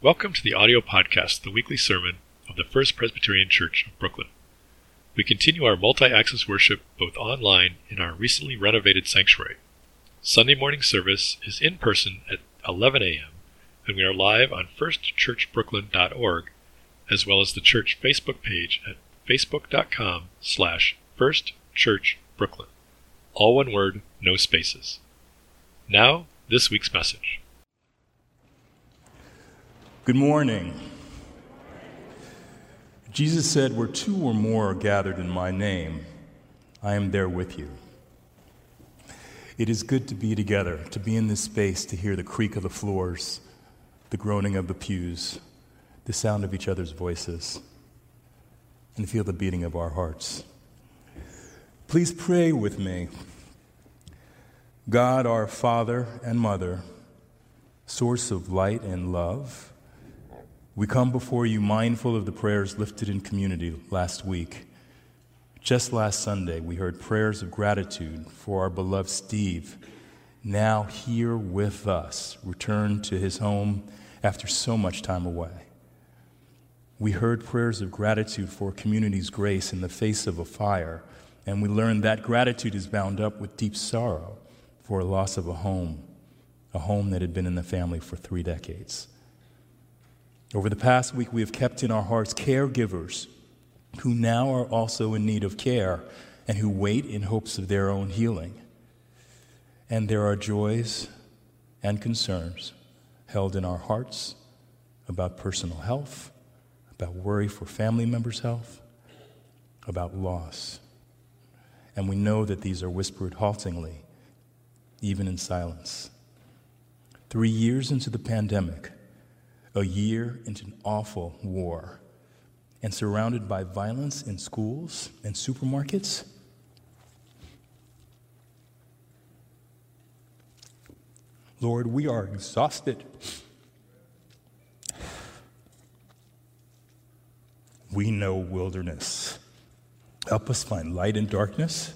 Welcome to the audio podcast, the weekly sermon of the First Presbyterian Church of Brooklyn. We continue our multi access worship both online in our recently renovated sanctuary. Sunday morning service is in person at 11 a.m., and we are live on firstchurchbrooklyn.org, as well as the church Facebook page at facebook.com slash firstchurchbrooklyn. All one word, no spaces. Now, this week's message. Good morning. Jesus said, Where two or more are gathered in my name, I am there with you. It is good to be together, to be in this space, to hear the creak of the floors, the groaning of the pews, the sound of each other's voices, and feel the beating of our hearts. Please pray with me. God, our Father and Mother, source of light and love, we come before you mindful of the prayers lifted in community last week. Just last Sunday, we heard prayers of gratitude for our beloved Steve, now here with us, returned to his home after so much time away. We heard prayers of gratitude for community's grace in the face of a fire, and we learned that gratitude is bound up with deep sorrow for a loss of a home, a home that had been in the family for three decades. Over the past week, we have kept in our hearts caregivers who now are also in need of care and who wait in hopes of their own healing. And there are joys and concerns held in our hearts about personal health, about worry for family members' health, about loss. And we know that these are whispered haltingly, even in silence. Three years into the pandemic, a year into an awful war, and surrounded by violence in schools and supermarkets. Lord, we are exhausted. We know wilderness. Help us find light in darkness.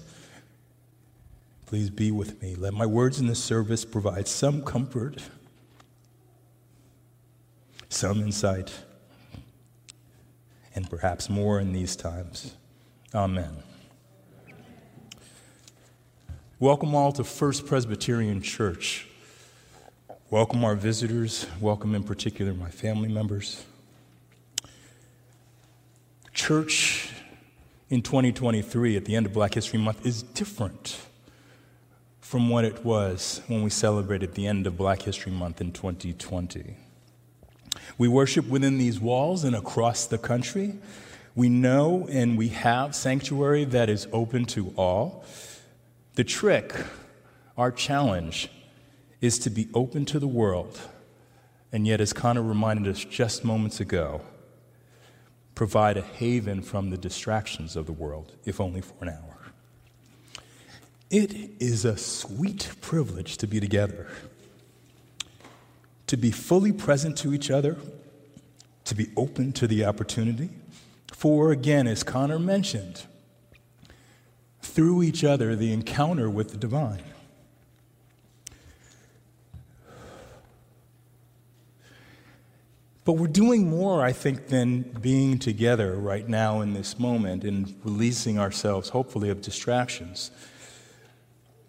Please be with me. Let my words in this service provide some comfort some insight, and perhaps more in these times. Amen. Welcome all to First Presbyterian Church. Welcome our visitors. Welcome, in particular, my family members. Church in 2023, at the end of Black History Month, is different from what it was when we celebrated the end of Black History Month in 2020. We worship within these walls and across the country. We know and we have sanctuary that is open to all. The trick, our challenge, is to be open to the world, and yet, as Connor reminded us just moments ago, provide a haven from the distractions of the world, if only for an hour. It is a sweet privilege to be together to be fully present to each other, to be open to the opportunity. For again, as Connor mentioned, through each other, the encounter with the divine. But we're doing more, I think, than being together right now in this moment and releasing ourselves, hopefully, of distractions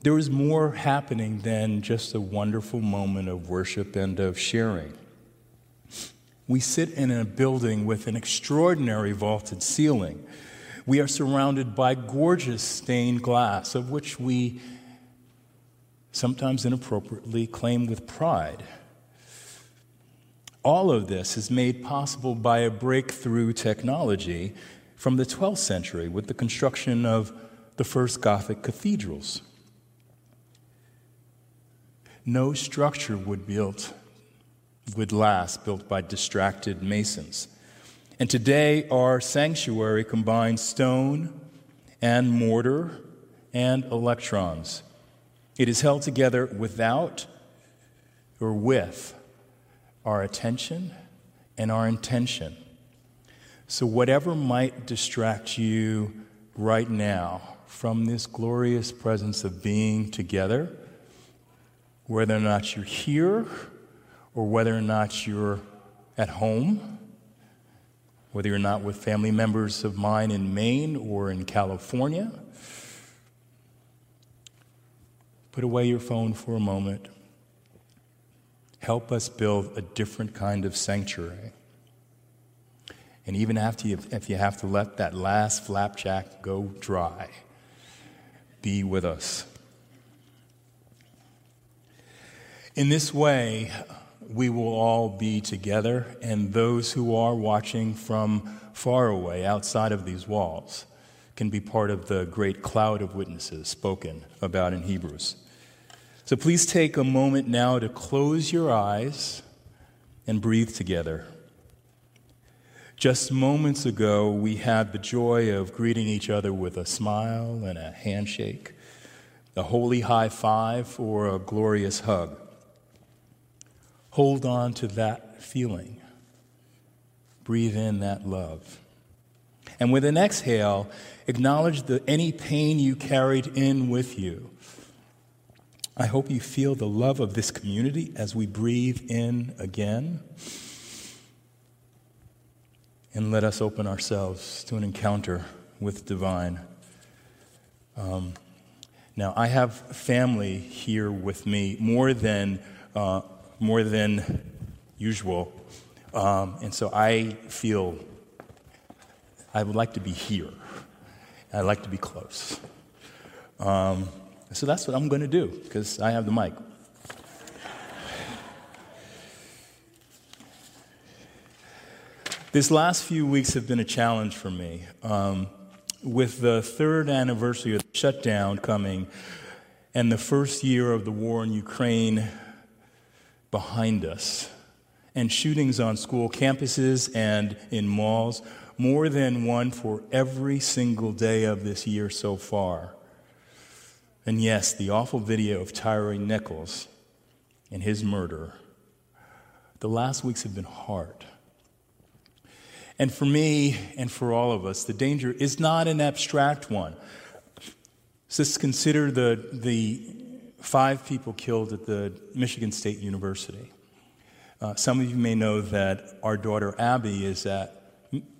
there was more happening than just a wonderful moment of worship and of sharing. We sit in a building with an extraordinary vaulted ceiling. We are surrounded by gorgeous stained glass, of which we sometimes inappropriately claim with pride. All of this is made possible by a breakthrough technology from the 12th century with the construction of the first Gothic cathedrals no structure would built would last built by distracted masons. And today our sanctuary combines stone and mortar and electrons. It is held together without or with our attention and our intention. So, whatever might distract you right now from this glorious presence of being together, whether or not you're here or whether or not you're at home, whether you're not with family members of mine in Maine or in California. Put away your phone for a moment. Help us build a different kind of sanctuary. And even after you, if you have to let that last flapjack go dry, be with us. In this way, we will all be together, and those who are watching from far away outside of these walls can be part of the great cloud of witnesses spoken about in Hebrews. So please take a moment now to close your eyes and breathe together. Just moments ago, we had the joy of greeting each other with a smile and a handshake, a holy high five, or a glorious hug. Hold on to that feeling. Breathe in that love. And with an exhale, acknowledge the, any pain you carried in with you. I hope you feel the love of this community as we breathe in again. And let us open ourselves to an encounter with divine. Um, now, I have family here with me more than uh, more than usual. Um, and so I feel I would like to be here. I'd like to be close. Um, so that's what I'm going to do because I have the mic. These last few weeks have been a challenge for me. Um, with the third anniversary of the shutdown coming and the first year of the war in Ukraine behind us, and shootings on school campuses and in malls, more than one for every single day of this year so far. And yes, the awful video of Tyre Nichols and his murder. The last weeks have been hard. And for me and for all of us, the danger is not an abstract one. Just consider the, the five people killed at the Michigan State University. Uh, some of you may know that our daughter Abby is at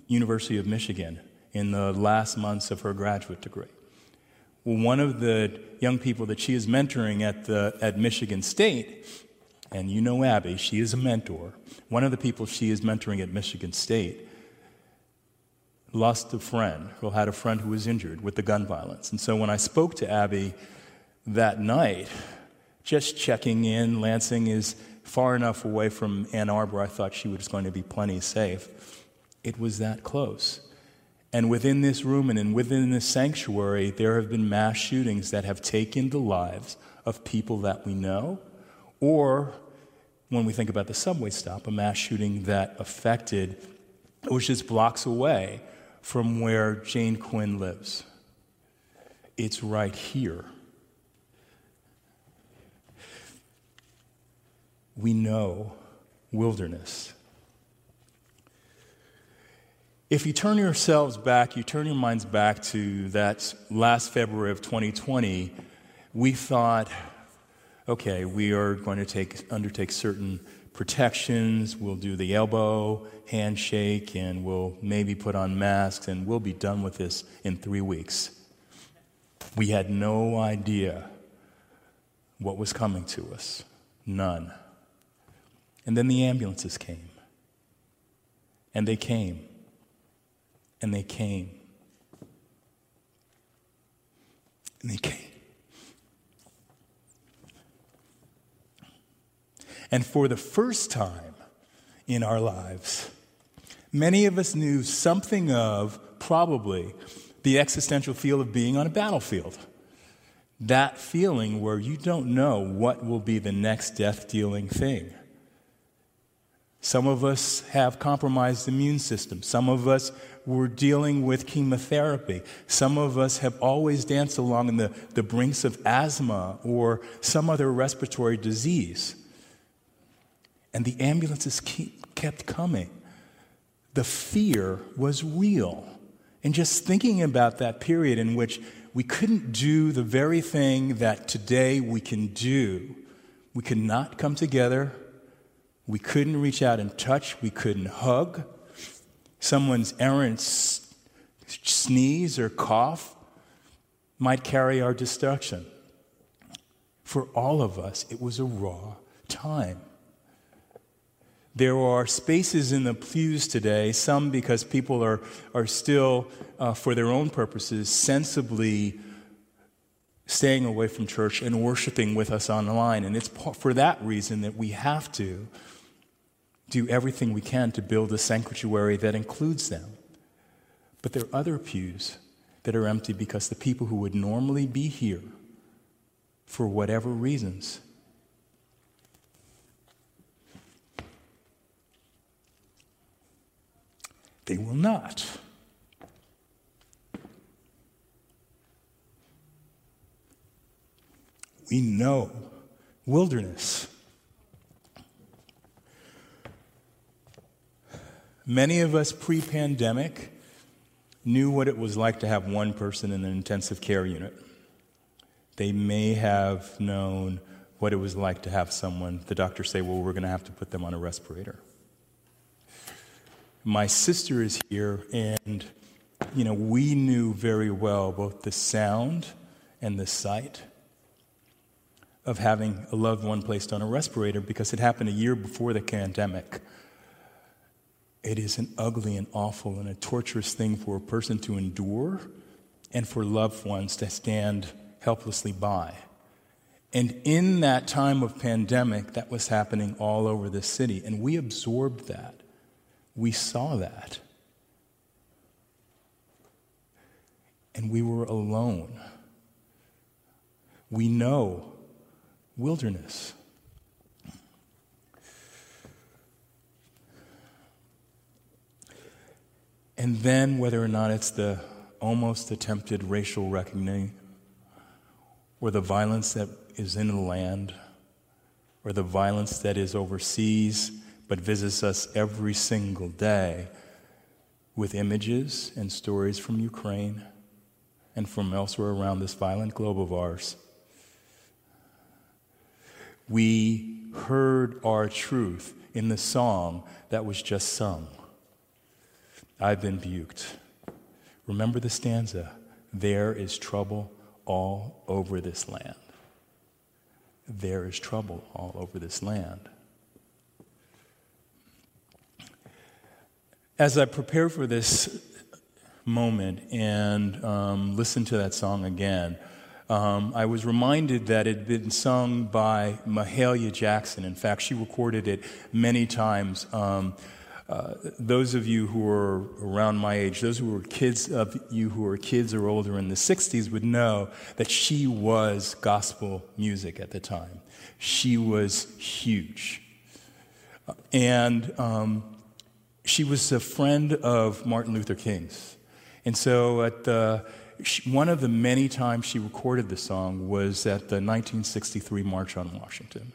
University of Michigan in the last months of her graduate degree. Well, one of the young people that she is mentoring at, the, at Michigan State, and you know Abby, she is a mentor. One of the people she is mentoring at Michigan State lost a friend, or had a friend who was injured with the gun violence. And so when I spoke to Abby that night, just checking in. Lansing is far enough away from Ann Arbor, I thought she was going to be plenty safe. It was that close. And within this room and within this sanctuary, there have been mass shootings that have taken the lives of people that we know, or when we think about the subway stop, a mass shooting that affected, was just blocks away from where Jane Quinn lives. It's right here. We know wilderness. If you turn yourselves back, you turn your minds back to that last February of 2020, we thought, okay, we are going to take, undertake certain protections, we'll do the elbow handshake, and we'll maybe put on masks, and we'll be done with this in three weeks. We had no idea what was coming to us. None. And then the ambulances came. And they came. And they came. And they came. And for the first time in our lives, many of us knew something of probably the existential feel of being on a battlefield. That feeling where you don't know what will be the next death dealing thing. Some of us have compromised immune systems. Some of us were dealing with chemotherapy. Some of us have always danced along in the, the brinks of asthma or some other respiratory disease. And the ambulances keep, kept coming. The fear was real. And just thinking about that period in which we couldn't do the very thing that today we can do, we could not come together We couldn't reach out and touch, we couldn't hug. Someone's errant sneeze or cough might carry our destruction. For all of us, it was a raw time. There are spaces in the pews today, some because people are, are still, uh, for their own purposes, sensibly staying away from church and worshiping with us online. And it's for that reason that we have to do everything we can to build a sanctuary that includes them. But there are other pews that are empty because the people who would normally be here, for whatever reasons, they will not. We know wilderness. Many of us pre pandemic knew what it was like to have one person in an intensive care unit. They may have known what it was like to have someone, the doctor say, well, we're going to have to put them on a respirator. My sister is here, and, you know, we knew very well both the sound and the sight of having a loved one placed on a respirator because it happened a year before the pandemic. It is an ugly and awful and a torturous thing for a person to endure and for loved ones to stand helplessly by. And in that time of pandemic, that was happening all over the city. And we absorbed that. We saw that. And we were alone. We know wilderness. And then, whether or not it's the almost attempted racial reckoning, or the violence that is in the land, or the violence that is overseas but visits us every single day with images and stories from Ukraine and from elsewhere around this violent globe of ours. We heard our truth in the song that was just sung. I've been buked. Remember the stanza there is trouble all over this land. There is trouble all over this land. As I prepare for this moment and um, listen to that song again, um, I was reminded that it had been sung by Mahalia Jackson. In fact, she recorded it many times. Um, uh, those of you who are around my age, those who were kids of you who were kids or older in the 60s would know that she was gospel music at the time. She was huge. And um, she was a friend of Martin Luther King's. And so at the, one of the many times she recorded the song was at the 1963 March on Washington.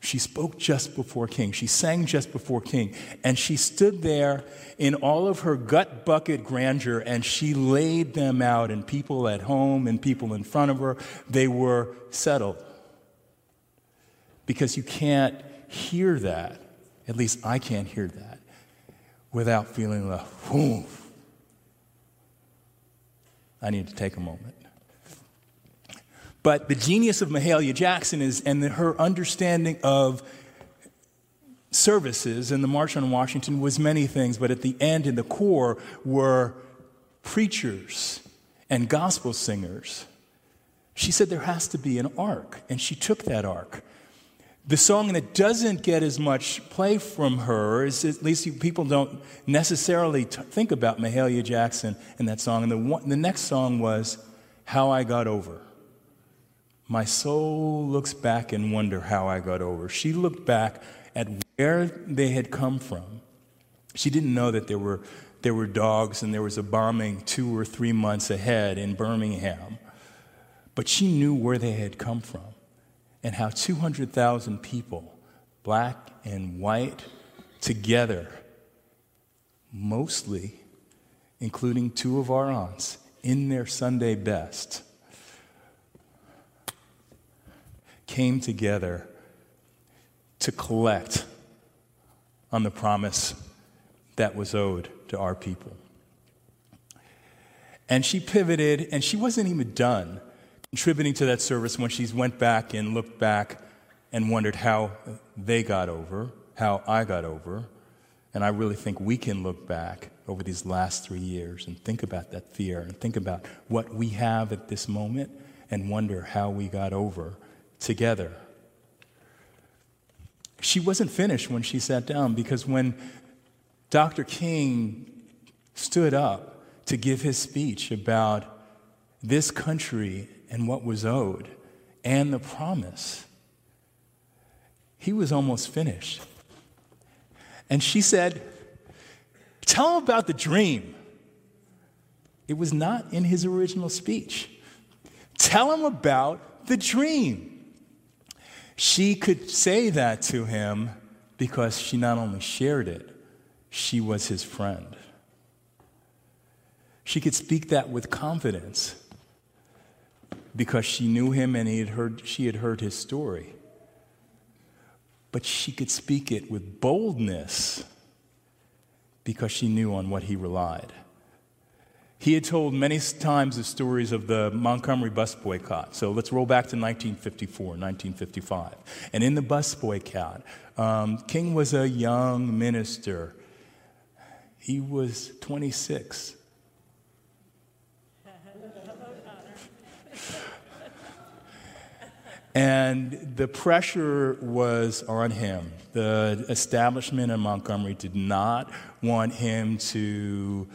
She spoke just before King. She sang just before King. And she stood there in all of her gut bucket grandeur and she laid them out. And people at home and people in front of her, they were settled. Because you can't hear that, at least I can't hear that, without feeling like, whoo. I need to take a moment. But the genius of Mahalia Jackson is, and her understanding of services and the March on Washington was many things, but at the end, in the core, were preachers and gospel singers. She said there has to be an arc, and she took that ark. The song that doesn't get as much play from her is at least people don't necessarily t- think about Mahalia Jackson in that song. And the, one, the next song was How I Got Over. My soul looks back and wonder how I got over. She looked back at where they had come from. She didn't know that there were, there were dogs and there was a bombing two or three months ahead in Birmingham. But she knew where they had come from and how 200,000 people, black and white, together, mostly, including two of our aunts, in their Sunday best, came together to collect on the promise that was owed to our people. And she pivoted, and she wasn't even done contributing to that service when she went back and looked back and wondered how they got over, how I got over. And I really think we can look back over these last three years and think about that fear and think about what we have at this moment and wonder how we got over together. She wasn't finished when she sat down because when Dr. King stood up to give his speech about this country and what was owed and the promise, he was almost finished. And she said, Tell him about the dream. It was not in his original speech. Tell him about the dream. She could say that to him because she not only shared it, she was his friend. She could speak that with confidence because she knew him and he had heard, she had heard his story. But she could speak it with boldness because she knew on what he relied. He had told many times the stories of the Montgomery bus boycott. So let's roll back to 1954, 1955. And in the bus boycott, um, King was a young minister. He was 26. And the pressure was on him. The establishment in Montgomery did not want him to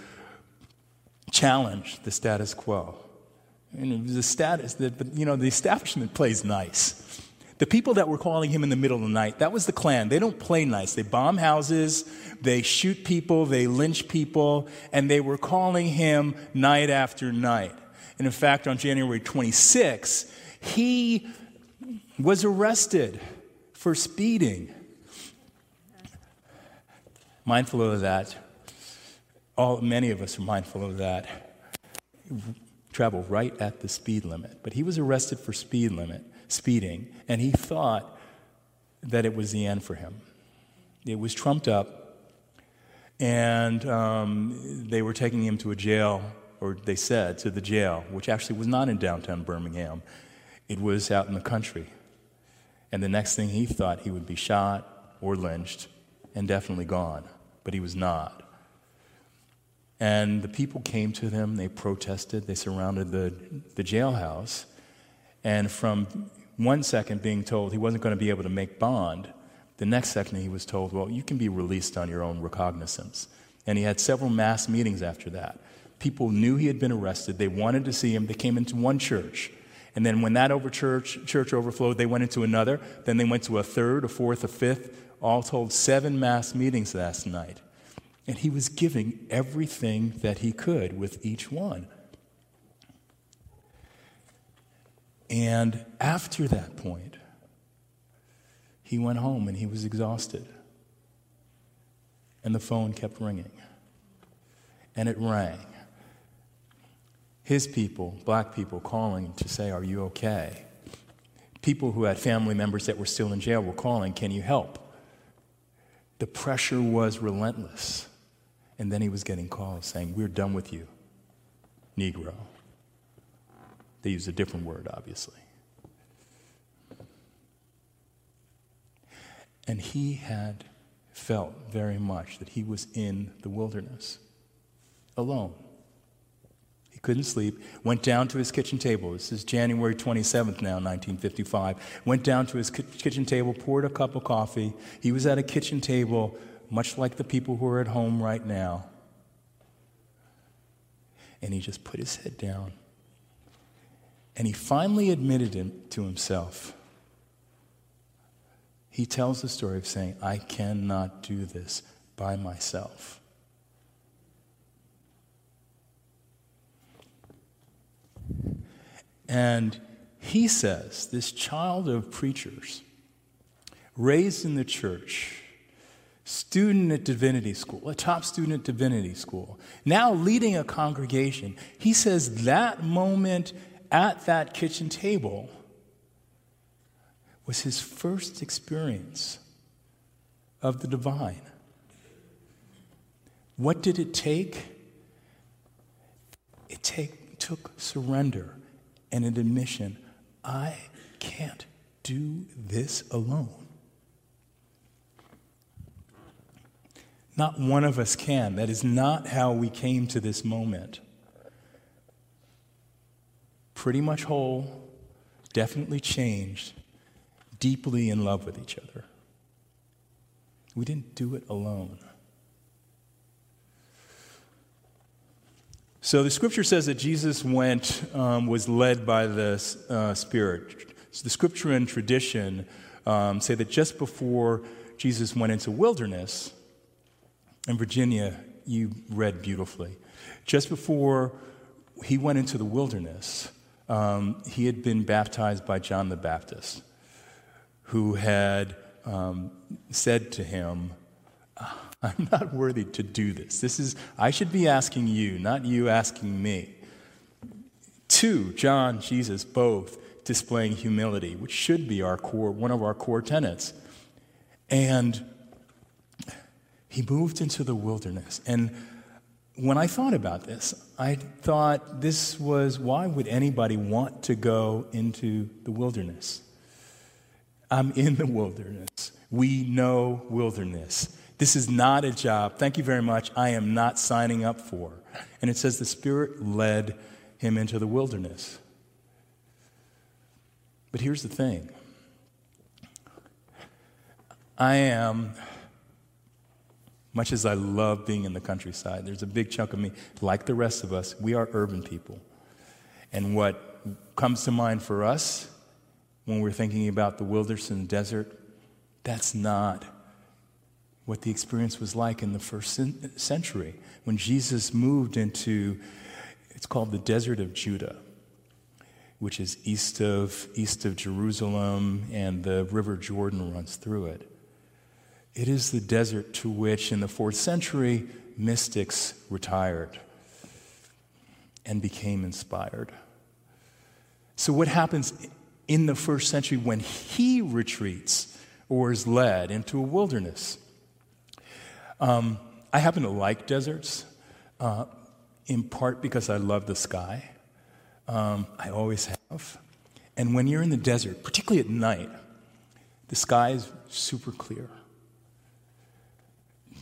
challenge the status quo. And the status, the, you know, the establishment plays nice. The people that were calling him in the middle of the night, that was the Klan. They don't play nice. They bomb houses, they shoot people, they lynch people, and they were calling him night after night. And in fact, on January 26, he was arrested for speeding. Mindful of that, all, many of us are mindful of that. Travel right at the speed limit. But he was arrested for speed limit, speeding, and he thought that it was the end for him. It was trumped up, and um, they were taking him to a jail, or they said to the jail, which actually was not in downtown Birmingham. It was out in the country. And the next thing he thought, he would be shot or lynched and definitely gone. But he was not. And the people came to them, they protested, they surrounded the, the jailhouse. And from one second being told he wasn't going to be able to make bond, the next second he was told, well, you can be released on your own recognizance. And he had several mass meetings after that. People knew he had been arrested, they wanted to see him, they came into one church. And then when that over church, church overflowed, they went into another. Then they went to a third, a fourth, a fifth. All told, seven mass meetings last night. And he was giving everything that he could with each one. And after that point, he went home and he was exhausted. And the phone kept ringing. And it rang his people, black people, calling to say, Are you okay? People who had family members that were still in jail were calling, Can you help? The pressure was relentless. And then he was getting calls saying, We're done with you, Negro. They used a different word, obviously. And he had felt very much that he was in the wilderness, alone. He couldn't sleep. Went down to his kitchen table. This is January 27th now, 1955. Went down to his kitchen table, poured a cup of coffee. He was at a kitchen table, much like the people who are at home right now. And he just put his head down. And he finally admitted it to himself. He tells the story of saying, I cannot do this by myself. And he says, this child of preachers, raised in the church, student at divinity school, a top student at divinity school, now leading a congregation, he says that moment at that kitchen table was his first experience of the divine. What did it take? It take, took surrender and an admission I can't do this alone. Not one of us can. That is not how we came to this moment. Pretty much whole, definitely changed, deeply in love with each other. We didn't do it alone. So the scripture says that Jesus went, um, was led by the uh, Spirit. So the scripture and tradition um, say that just before Jesus went into wilderness, in Virginia, you read beautifully. Just before he went into the wilderness, um, he had been baptized by John the Baptist, who had um, said to him, I'm not worthy to do this. This is, I should be asking you, not you asking me. Two, John, Jesus, both displaying humility, which should be our core, one of our core tenets. And he moved into the wilderness. And when I thought about this, I thought this was why would anybody want to go into the wilderness? I'm in the wilderness. We know wilderness. This is not a job, thank you very much, I am not signing up for. And it says the Spirit led him into the wilderness. But here's the thing I am, much as I love being in the countryside, there's a big chunk of me, like the rest of us, we are urban people. And what comes to mind for us when we're thinking about the wilderness and the desert, that's not what the experience was like in the first century when Jesus moved into, it's called the desert of Judah, which is east of, east of Jerusalem, and the River Jordan runs through it. It is the desert to which, in the fourth century, mystics retired and became inspired. So, what happens in the first century when he retreats or is led into a wilderness? Um, I happen to like deserts, uh, in part because I love the sky. Um, I always have. And when you're in the desert, particularly at night, the sky is super clear.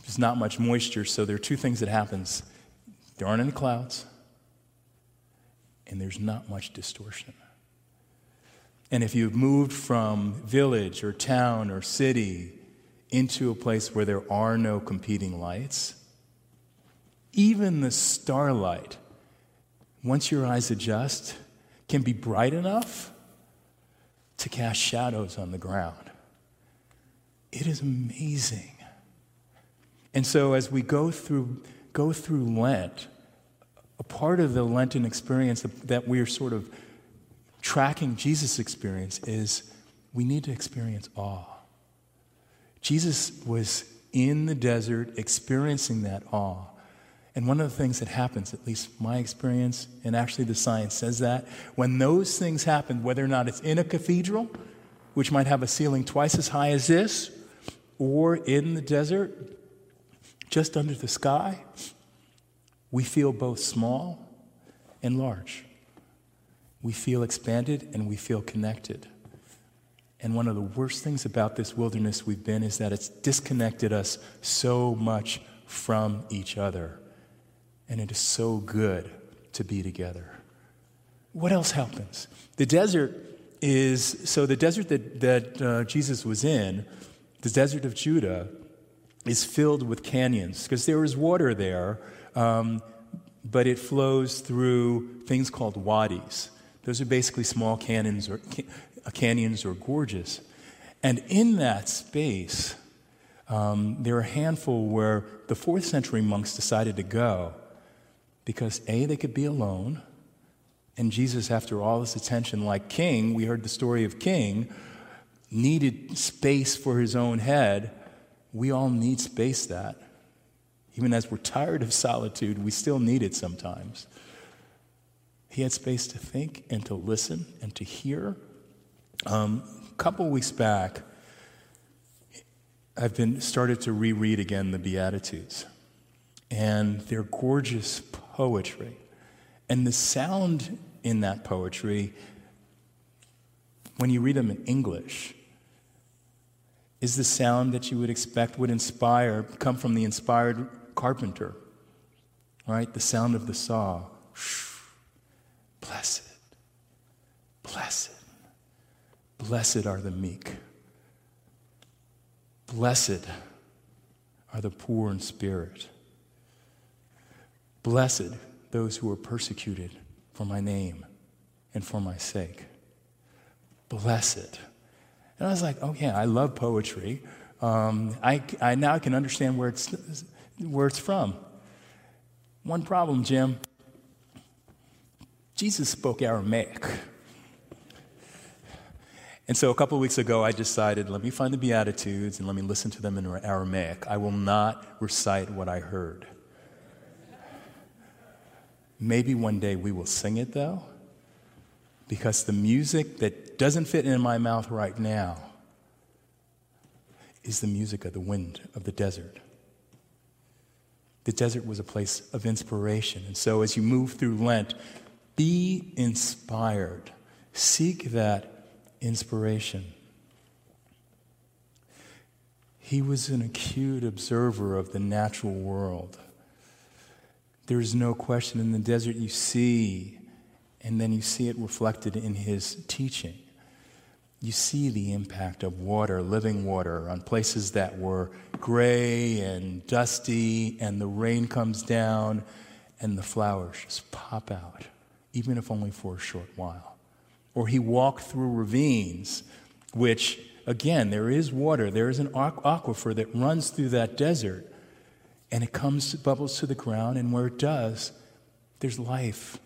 There's not much moisture, so there are two things that happens. There aren't any clouds, and there's not much distortion. And if you've moved from village or town or city into a place where there are no competing lights, even the starlight, once your eyes adjust, can be bright enough to cast shadows on the ground. It is amazing. And so as we go through, go through Lent, a part of the Lenten experience that we're sort of tracking Jesus' experience is we need to experience awe. Jesus was in the desert experiencing that awe. And one of the things that happens, at least my experience, and actually the science says that, when those things happen, whether or not it's in a cathedral, which might have a ceiling twice as high as this, or in the desert, just under the sky, we feel both small and large. We feel expanded and we feel connected. And one of the worst things about this wilderness we've been is that it's disconnected us so much from each other. And it is so good to be together. What else happens? The desert is so the desert that, that uh, Jesus was in, the desert of Judah, is filled with canyons because there is water there, um, but it flows through things called wadis. Those are basically small canyons or canyons or gorges. And in that space, um, there are a handful where the fourth century monks decided to go because A, they could be alone. And Jesus, after all this attention, like King, we heard the story of King, needed space for his own head. We all need space that. Even as we're tired of solitude, we still need it sometimes. He had space to think and to listen and to hear um, a couple weeks back, I've been started to reread again the Beatitudes, and they're gorgeous poetry. And the sound in that poetry, when you read them in English, is the sound that you would expect would inspire, come from the inspired carpenter, right? The sound of the saw. Blessed, blessed, blessed are the meek. Blessed are the poor in spirit. Blessed those who are persecuted for my name and for my sake. Blessed. And I was like, oh, yeah, I love poetry. Um, I, I now can understand where it's, where it's from. One problem, Jim. Jesus spoke Aramaic. And so a couple weeks ago, I decided, let me find the Beatitudes and let me listen to them in Aramaic. I will not recite what I heard. Maybe one day we will sing it, though, because the music that doesn't fit in my mouth right now is the music of the wind of the desert. The desert was a place of inspiration. And so as you move through Lent, be inspired. Seek that inspiration. He was an acute observer of the natural world. There is no question in the desert you see, and then you see it reflected in his teaching. You see the impact of water, living water, on places that were gray and dusty, and the rain comes down, and the flowers just pop out, even if only for a short while or he walked through ravines, which, again, there is water, there is an aquifer that runs through that desert, and it comes, bubbles to the ground, and where it does, there's life.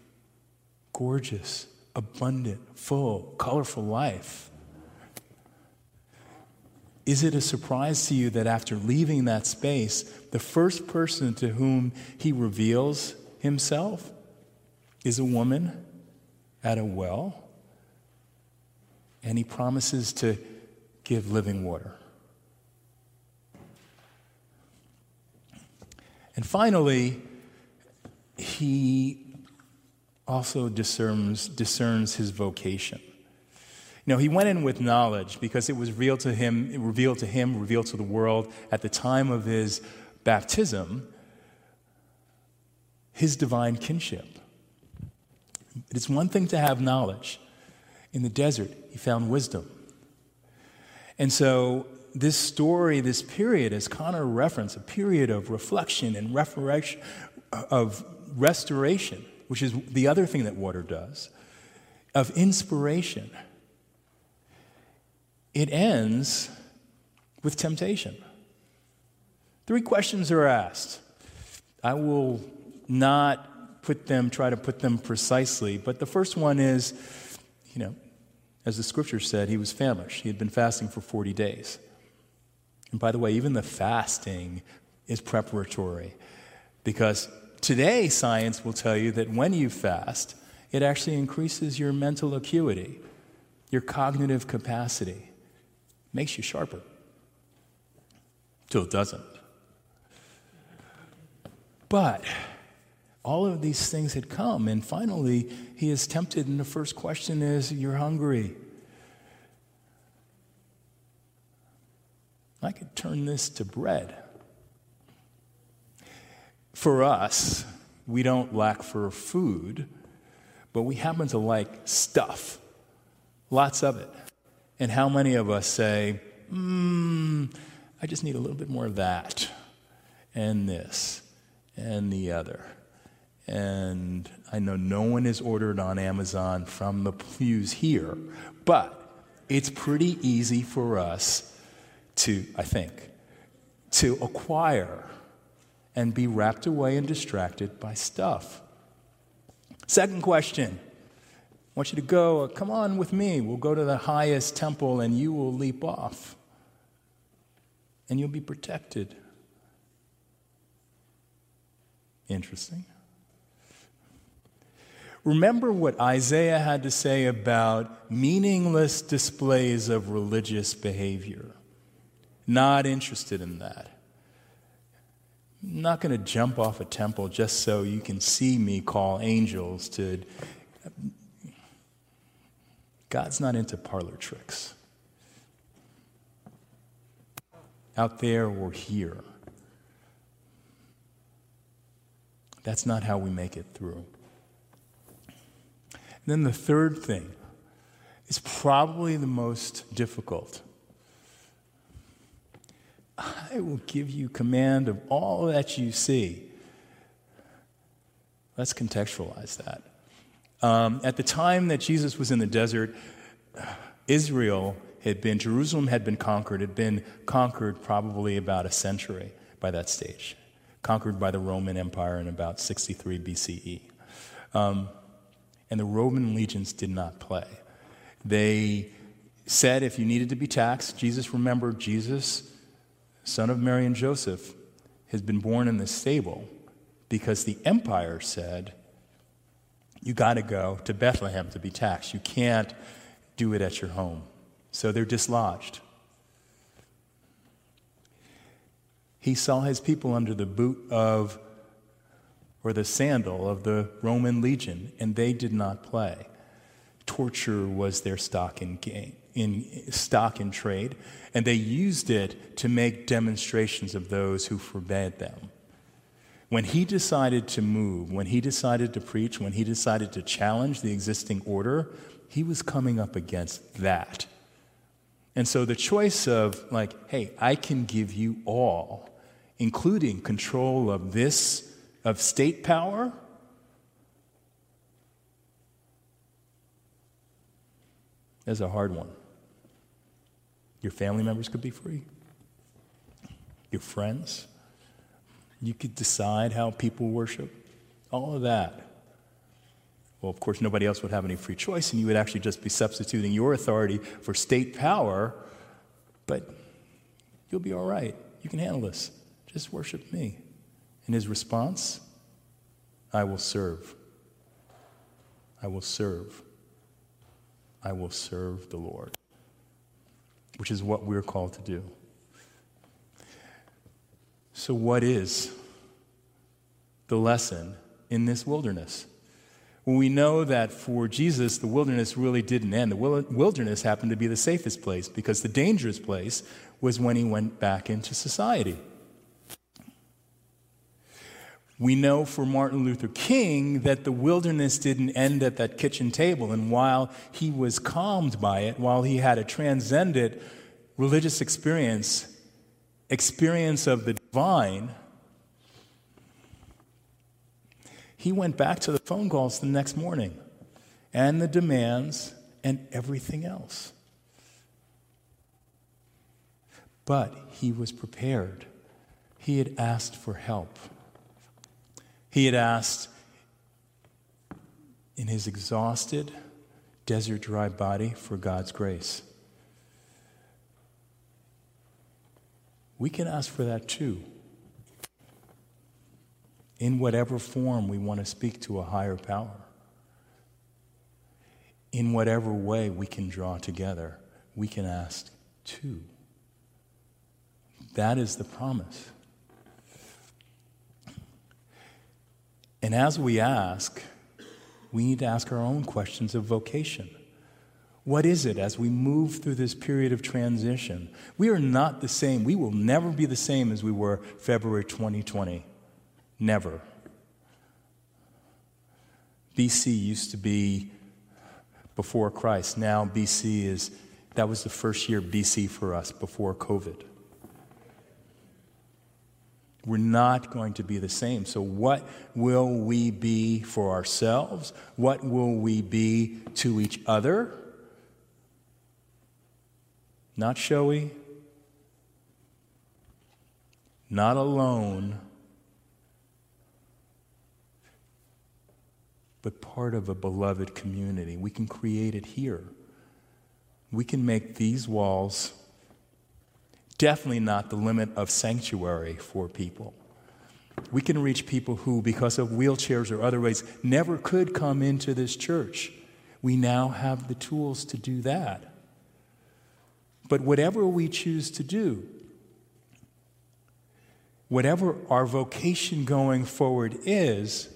Gorgeous, abundant, full, colorful life. Is it a surprise to you that after leaving that space, the first person to whom he reveals himself is a woman at a well? And he promises to give living water. And finally, he also discerns, discerns his vocation. You know, he went in with knowledge because it was revealed to him, revealed to him, revealed to the world at the time of his baptism, his divine kinship. It's one thing to have knowledge, in the desert, he found wisdom. And so, this story, this period, as Connor referenced, a period of reflection and restoration, uh, of restoration, which is the other thing that water does, of inspiration. It ends with temptation. Three questions are asked. I will not put them, try to put them precisely, but the first one is you know, as the scripture said, he was famished. He had been fasting for 40 days. And by the way, even the fasting is preparatory because today science will tell you that when you fast, it actually increases your mental acuity, your cognitive capacity, makes you sharper. Till it doesn't. But all of these things had come. And finally, he is tempted, and the first question is, You're hungry. I could turn this to bread. For us, we don't lack for food, but we happen to like stuff, lots of it. And how many of us say, hmm, I just need a little bit more of that, and this, and the other? And I know no one is ordered on Amazon from the pews here, but it's pretty easy for us to, I think, to acquire and be wrapped away and distracted by stuff. Second question. I want you to go, uh, come on with me. We'll go to the highest temple and you will leap off. And you'll be protected. Interesting. Remember what Isaiah had to say about meaningless displays of religious behavior. Not interested in that. I'm not going to jump off a temple just so you can see me call angels to. God's not into parlor tricks. Out there or here. That's not how we make it through. Then the third thing is probably the most difficult. I will give you command of all that you see. Let's contextualize that. Um, at the time that Jesus was in the desert, Israel had been, Jerusalem had been conquered, had been conquered probably about a century by that stage, conquered by the Roman Empire in about 63 BCE. Um, and the Roman legions did not play. They said if you needed to be taxed, Jesus remembered Jesus, son of Mary and Joseph, has been born in the stable because the empire said, you got to go to Bethlehem to be taxed. You can't do it at your home. So they're dislodged. He saw his people under the boot of, or the sandal of the Roman legion, and they did not play. Torture was their stock in game. In stock in trade, and they used it to make demonstrations of those who forbade them. When he decided to move, when he decided to preach, when he decided to challenge the existing order, he was coming up against that. And so the choice of, like, hey, I can give you all, including control of this, of state power, is a hard one. Your family members could be free, your friends. You could decide how people worship, all of that. Well, of course, nobody else would have any free choice, and you would actually just be substituting your authority for state power, but you'll be all right. You can handle this. Just worship me. And his response I will serve. I will serve. I will serve the Lord, which is what we're called to do. So, what is the lesson in this wilderness? We know that for Jesus, the wilderness really didn't end. The wilderness happened to be the safest place because the dangerous place was when he went back into society. We know for Martin Luther King that the wilderness didn't end at that kitchen table, and while he was calmed by it, while he had a transcendent religious experience, experience of the divine, he went back to the phone calls the next morning and the demands and everything else. But he was prepared. He had asked for help. He had asked in his exhausted, desert dry body for God's grace. We can ask for that too in whatever form we want to speak to a higher power. In whatever way we can draw together, we can ask too. That is the promise. And as we ask, we need to ask our own questions of vocation. What is it as we move through this period of transition? We are not the same. We will never be the same as we were February 2020. Never. BC used to be before Christ. Now BC is, that was the first year BC for us before COVID. We're not going to be the same. So, what will we be for ourselves? What will we be to each other? Not showy, not alone but part of a beloved community. We can create it here. We can make these walls definitely not the limit of sanctuary for people. We can reach people who, because of wheelchairs or other ways, never could come into this church. We now have the tools to do that. But whatever we choose to do, whatever our vocation going forward is,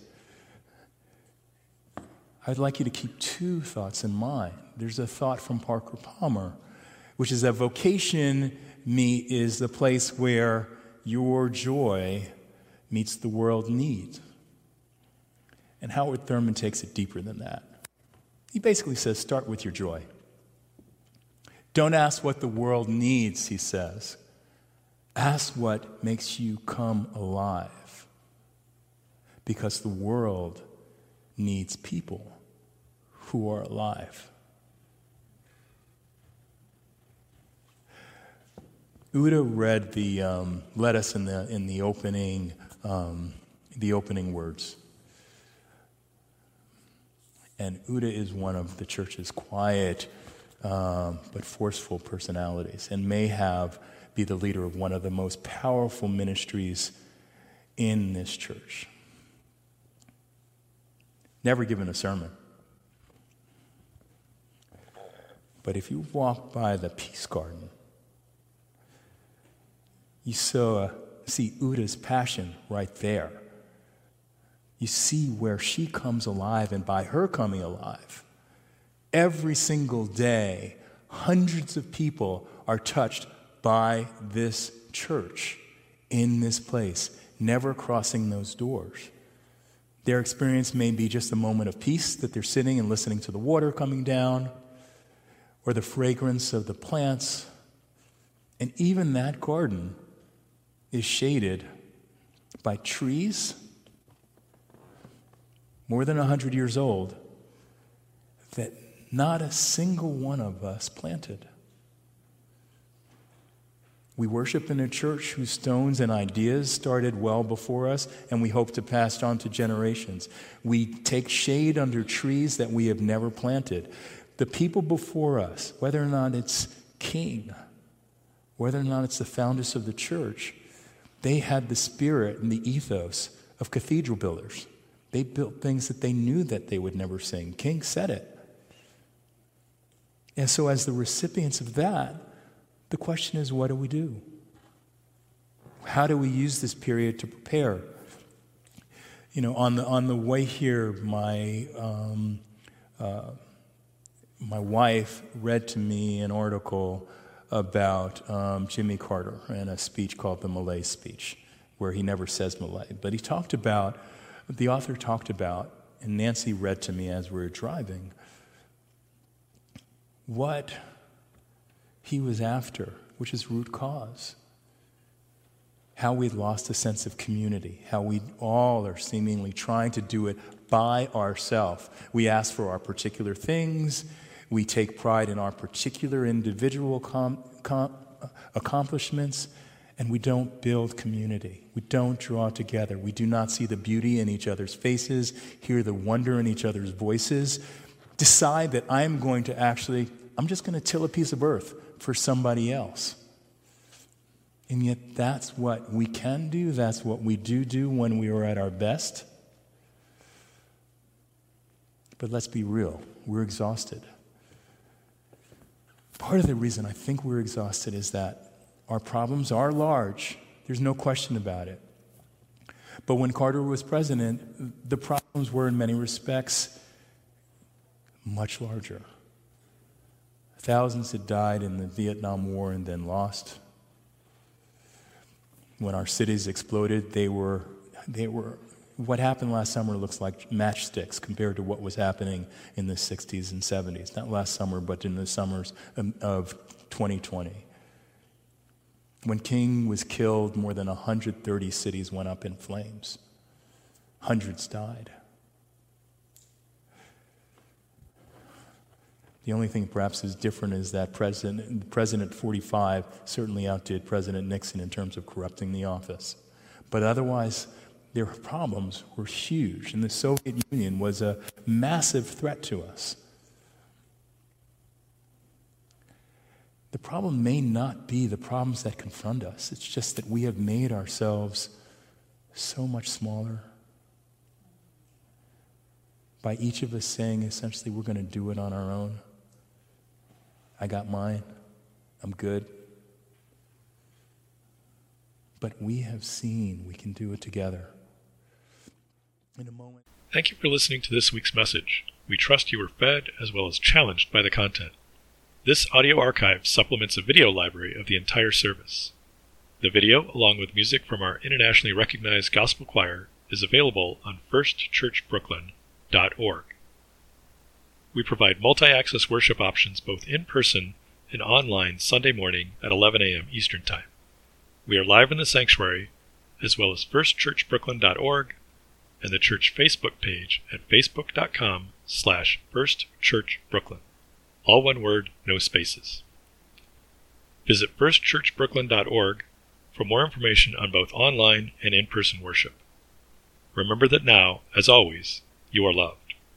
I'd like you to keep two thoughts in mind. There's a thought from Parker Palmer, which is that vocation me is the place where your joy meets the world need. And Howard Thurman takes it deeper than that. He basically says, start with your joy. Don't ask what the world needs, he says. Ask what makes you come alive. Because the world needs people who are alive. Uda read the um, led us in the in the opening um, the opening words, and Uda is one of the church's quiet um, but forceful personalities, and may have be the leader of one of the most powerful ministries in this church. Never given a sermon. But if you walk by the Peace Garden, you saw, see Uda's passion right there. You see where she comes alive, and by her coming alive, every single day, hundreds of people are touched by this church in this place, never crossing those doors. Their experience may be just a moment of peace that they're sitting and listening to the water coming down, or the fragrance of the plants. And even that garden is shaded by trees more than 100 years old that not a single one of us planted. We worship in a church whose stones and ideas started well before us, and we hope to pass on to generations. We take shade under trees that we have never planted. The people before us, whether or not it's king, whether or not it's the founders of the church, they had the spirit and the ethos of cathedral builders. They built things that they knew that they would never sing. King said it. And so, as the recipients of that, the question is what do we do? How do we use this period to prepare? You know, on the, on the way here, my, um, uh, my wife read to me an article about um, Jimmy Carter and a speech called the malaise speech, where he never says malaise. But he talked about, the author talked about, and Nancy read to me as we were driving, what he was after, which is root cause. How we lost a sense of community, how we all are seemingly trying to do it by ourselves. We ask for our particular things, we take pride in our particular individual com- com- accomplishments, and we don't build community. We don't draw together. We do not see the beauty in each other's faces, hear the wonder in each other's voices. Decide that I'm going to actually, I'm just going to till a piece of earth for somebody else. And yet, that's what we can do. That's what we do do when we are at our best. But let's be real, we're exhausted. Part of the reason I think we're exhausted is that our problems are large. There's no question about it. But when Carter was president, the problems were, in many respects, much larger. Thousands had died in the Vietnam War and then lost. When our cities exploded, they were, they were what happened last summer looks like matchsticks compared to what was happening in the 60s and 70s. Not last summer, but in the summers of 2020. When King was killed, more than 130 cities went up in flames. Hundreds died. The only thing perhaps is different is that President, President 45 certainly outdid President Nixon in terms of corrupting the office. But otherwise, their problems were huge, and the Soviet Union was a massive threat to us. The problem may not be the problems that confront us, it's just that we have made ourselves so much smaller. By each of us saying essentially, we're going to do it on our own. I got mine, I'm good. but we have seen we can do it together. In a moment. Thank you for listening to this week's message. We trust you were fed as well as challenged by the content. This audio archive supplements a video library of the entire service. The video, along with music from our internationally recognized gospel choir, is available on firstchurchbrooklyn.org. We provide multi access worship options both in person and online Sunday morning at 11 a.m. Eastern Time. We are live in the sanctuary, as well as firstchurchbrooklyn.org and the church Facebook page at facebook.com slash firstchurchbrooklyn. All one word, no spaces. Visit firstchurchbrooklyn.org for more information on both online and in-person worship. Remember that now, as always, you are loved.